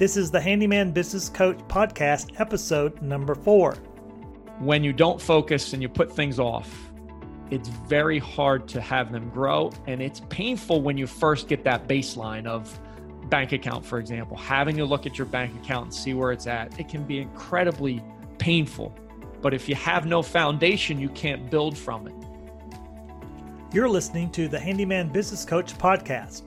This is the Handyman Business Coach Podcast, episode number four. When you don't focus and you put things off, it's very hard to have them grow. And it's painful when you first get that baseline of bank account, for example, having to look at your bank account and see where it's at. It can be incredibly painful. But if you have no foundation, you can't build from it. You're listening to the Handyman Business Coach podcast.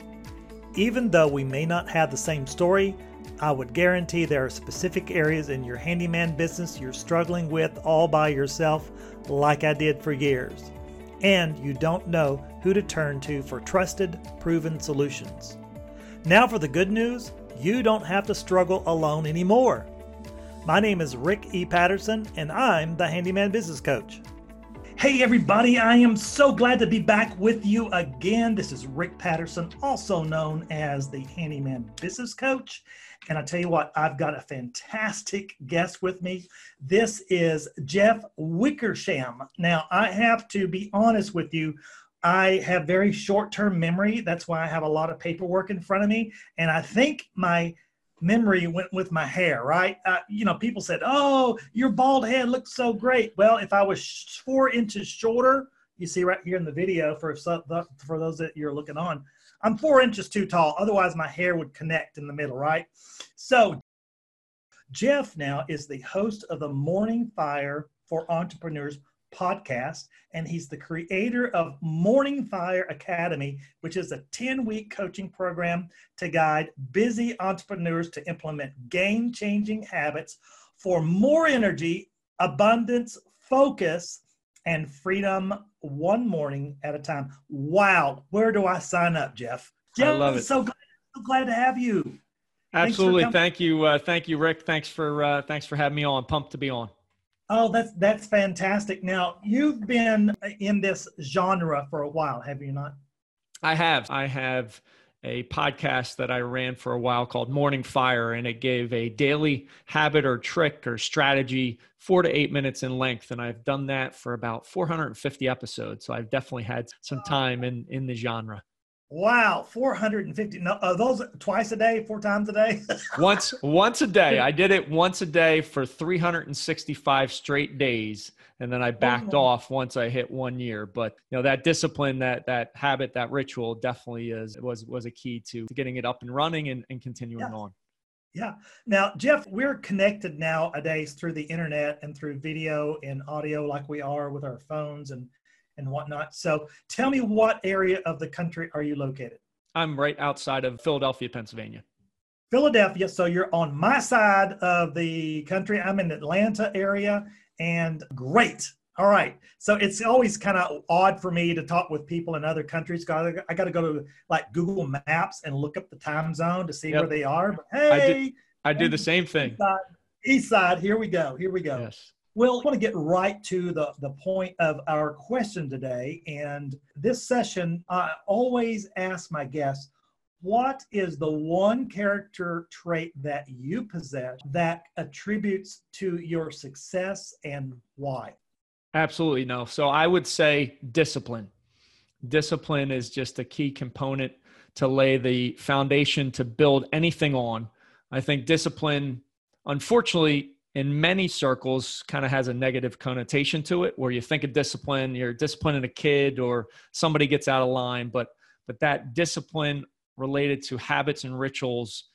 Even though we may not have the same story, I would guarantee there are specific areas in your handyman business you're struggling with all by yourself, like I did for years. And you don't know who to turn to for trusted, proven solutions. Now, for the good news you don't have to struggle alone anymore. My name is Rick E. Patterson, and I'm the Handyman Business Coach. Hey, everybody, I am so glad to be back with you again. This is Rick Patterson, also known as the Handyman Business Coach. And I tell you what, I've got a fantastic guest with me. This is Jeff Wickersham. Now, I have to be honest with you. I have very short term memory. That's why I have a lot of paperwork in front of me. And I think my memory went with my hair, right? Uh, you know, people said, "Oh, your bald head looks so great." Well, if I was four inches shorter, you see right here in the video for for those that you're looking on, I'm four inches too tall. Otherwise, my hair would connect in the middle, right? So, Jeff now is the host of the Morning Fire for Entrepreneurs podcast, and he's the creator of Morning Fire Academy, which is a 10 week coaching program to guide busy entrepreneurs to implement game changing habits for more energy, abundance, focus, and freedom one morning at a time. Wow, where do I sign up, Jeff? Jeff, I love it. So glad, so glad to have you. Absolutely, thank you, uh, thank you, Rick. Thanks for uh, thanks for having me on. Pumped to be on. Oh, that's that's fantastic. Now you've been in this genre for a while, have you not? I have. I have a podcast that I ran for a while called Morning Fire, and it gave a daily habit or trick or strategy, four to eight minutes in length. And I've done that for about 450 episodes. So I've definitely had some time in, in the genre. Wow, 450. No, are those twice a day, four times a day? once once a day. I did it once a day for 365 straight days and then I oh, backed oh. off once I hit 1 year, but you know that discipline, that that habit, that ritual definitely is was was a key to, to getting it up and running and, and continuing yeah. on. Yeah. Now, Jeff, we're connected nowadays through the internet and through video and audio like we are with our phones and and whatnot. So tell me what area of the country are you located? I'm right outside of Philadelphia, Pennsylvania. Philadelphia. So you're on my side of the country. I'm in Atlanta area and great. All right. So it's always kind of odd for me to talk with people in other countries. I got to go to like Google Maps and look up the time zone to see yep. where they are. But hey, I do, I do the same thing. East side, east side, here we go. Here we go. Yes. Well, I want to get right to the, the point of our question today. And this session, I always ask my guests, what is the one character trait that you possess that attributes to your success and why? Absolutely no. So I would say discipline. Discipline is just a key component to lay the foundation to build anything on. I think discipline, unfortunately, in many circles kind of has a negative connotation to it where you think of discipline you're disciplining a kid or somebody gets out of line but but that discipline related to habits and rituals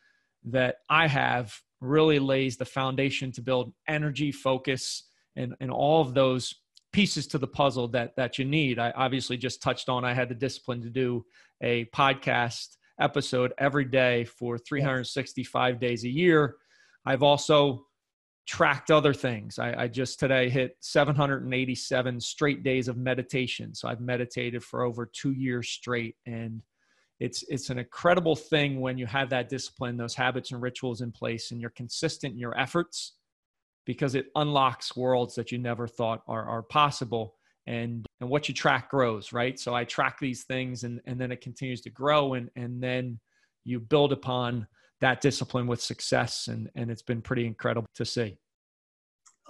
that i have really lays the foundation to build energy focus and and all of those pieces to the puzzle that that you need. I obviously just touched on i had the discipline to do a podcast episode every day for 365 days a year. I've also tracked other things. I, I, just today hit 787 straight days of meditation. So I've meditated for over two years straight. And it's it's an incredible thing when you have that discipline, those habits and rituals in place, and you're consistent in your efforts because it unlocks worlds that you never thought are, are possible. And and what you track grows, right? So I track these things and, and then it continues to grow and and then you build upon that discipline with success and and it's been pretty incredible to see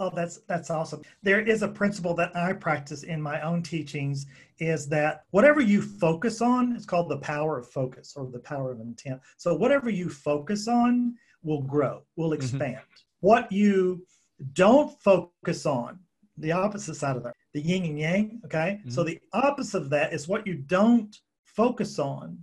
Oh, that's that's awesome. There is a principle that I practice in my own teachings is that whatever you focus on, it's called the power of focus or the power of intent. So whatever you focus on will grow, will mm-hmm. expand. Mm-hmm. What you don't focus on, the opposite side of that, the yin and yang, okay? Mm-hmm. So the opposite of that is what you don't focus on,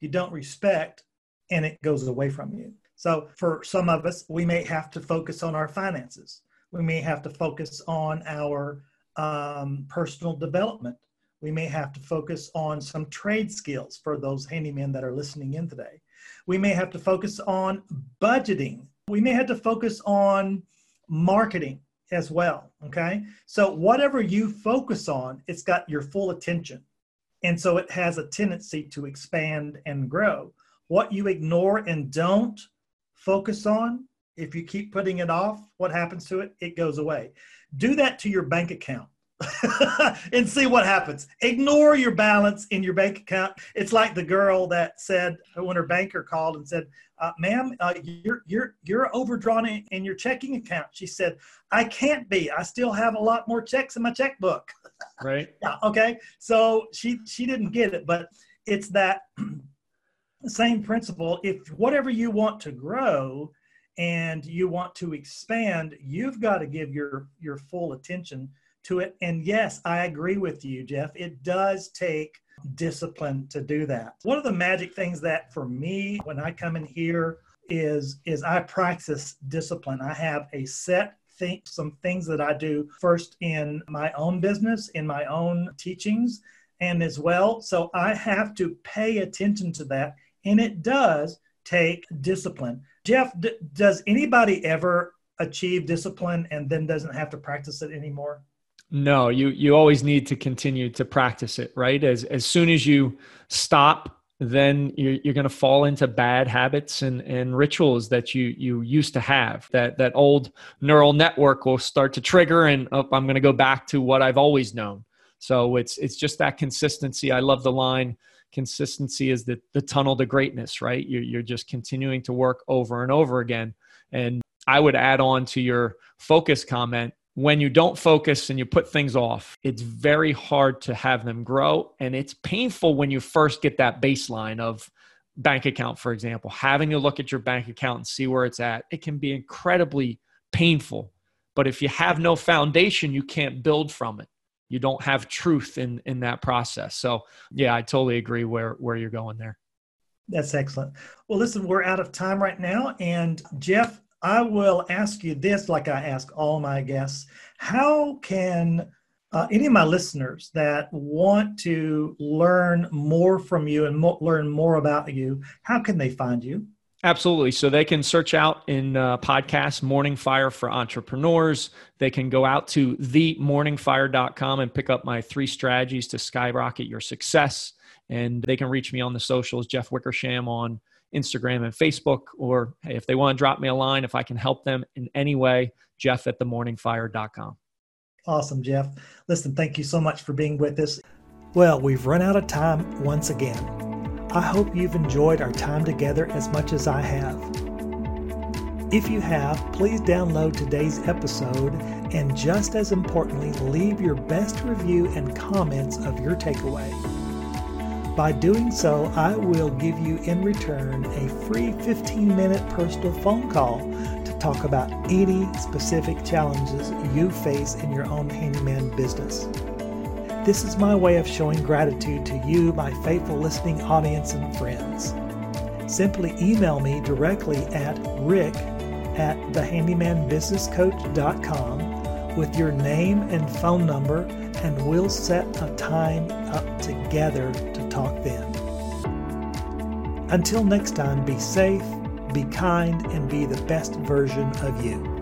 you don't respect, and it goes away from you. So for some of us, we may have to focus on our finances we may have to focus on our um, personal development. We may have to focus on some trade skills for those handymen that are listening in today. We may have to focus on budgeting. We may have to focus on marketing as well. Okay. So, whatever you focus on, it's got your full attention. And so it has a tendency to expand and grow. What you ignore and don't focus on if you keep putting it off, what happens to it? It goes away. Do that to your bank account. and see what happens. Ignore your balance in your bank account. It's like the girl that said when her banker called and said, uh, "Ma'am, uh, you're you're you're overdrawn in, in, your checking account." She said, "I can't be. I still have a lot more checks in my checkbook." Right. yeah. Okay. So she she didn't get it, but it's that same principle. If whatever you want to grow and you want to expand, you've got to give your your full attention to it. And yes, I agree with you, Jeff. It does take discipline to do that. One of the magic things that for me when I come in here is is I practice discipline. I have a set think some things that I do first in my own business, in my own teachings and as well. So I have to pay attention to that and it does take discipline. Jeff, d- does anybody ever achieve discipline and then doesn't have to practice it anymore? No, you you always need to continue to practice it, right? As as soon as you stop, then you're, you're going to fall into bad habits and, and rituals that you you used to have. That that old neural network will start to trigger, and oh, I'm going to go back to what I've always known. So it's it's just that consistency. I love the line consistency is the, the tunnel to greatness, right? You're, you're just continuing to work over and over again. And I would add on to your focus comment when you don't focus and you put things off, it's very hard to have them grow. And it's painful when you first get that baseline of bank account, for example, having to look at your bank account and see where it's at. It can be incredibly painful. But if you have no foundation, you can't build from it you don't have truth in in that process. So yeah i totally agree where where you're going there. That's excellent. Well listen we're out of time right now. And jeff i will ask you this like i ask all my guests. How can uh, any of my listeners that want to learn more from you and mo- learn more about you how can they find you Absolutely. So they can search out in uh, podcast Morning Fire for Entrepreneurs. They can go out to themorningfire.com and pick up my three strategies to skyrocket your success. And they can reach me on the socials, Jeff Wickersham on Instagram and Facebook. Or hey, if they want to drop me a line, if I can help them in any way, Jeff at themorningfire.com. Awesome, Jeff. Listen, thank you so much for being with us. Well, we've run out of time once again. I hope you've enjoyed our time together as much as I have. If you have, please download today's episode and just as importantly, leave your best review and comments of your takeaway. By doing so, I will give you in return a free 15 minute personal phone call to talk about any specific challenges you face in your own handyman business. This is my way of showing gratitude to you, my faithful listening audience and friends. Simply email me directly at rick at thehandymanbusinesscoach.com with your name and phone number, and we'll set a time up together to talk then. Until next time, be safe, be kind, and be the best version of you.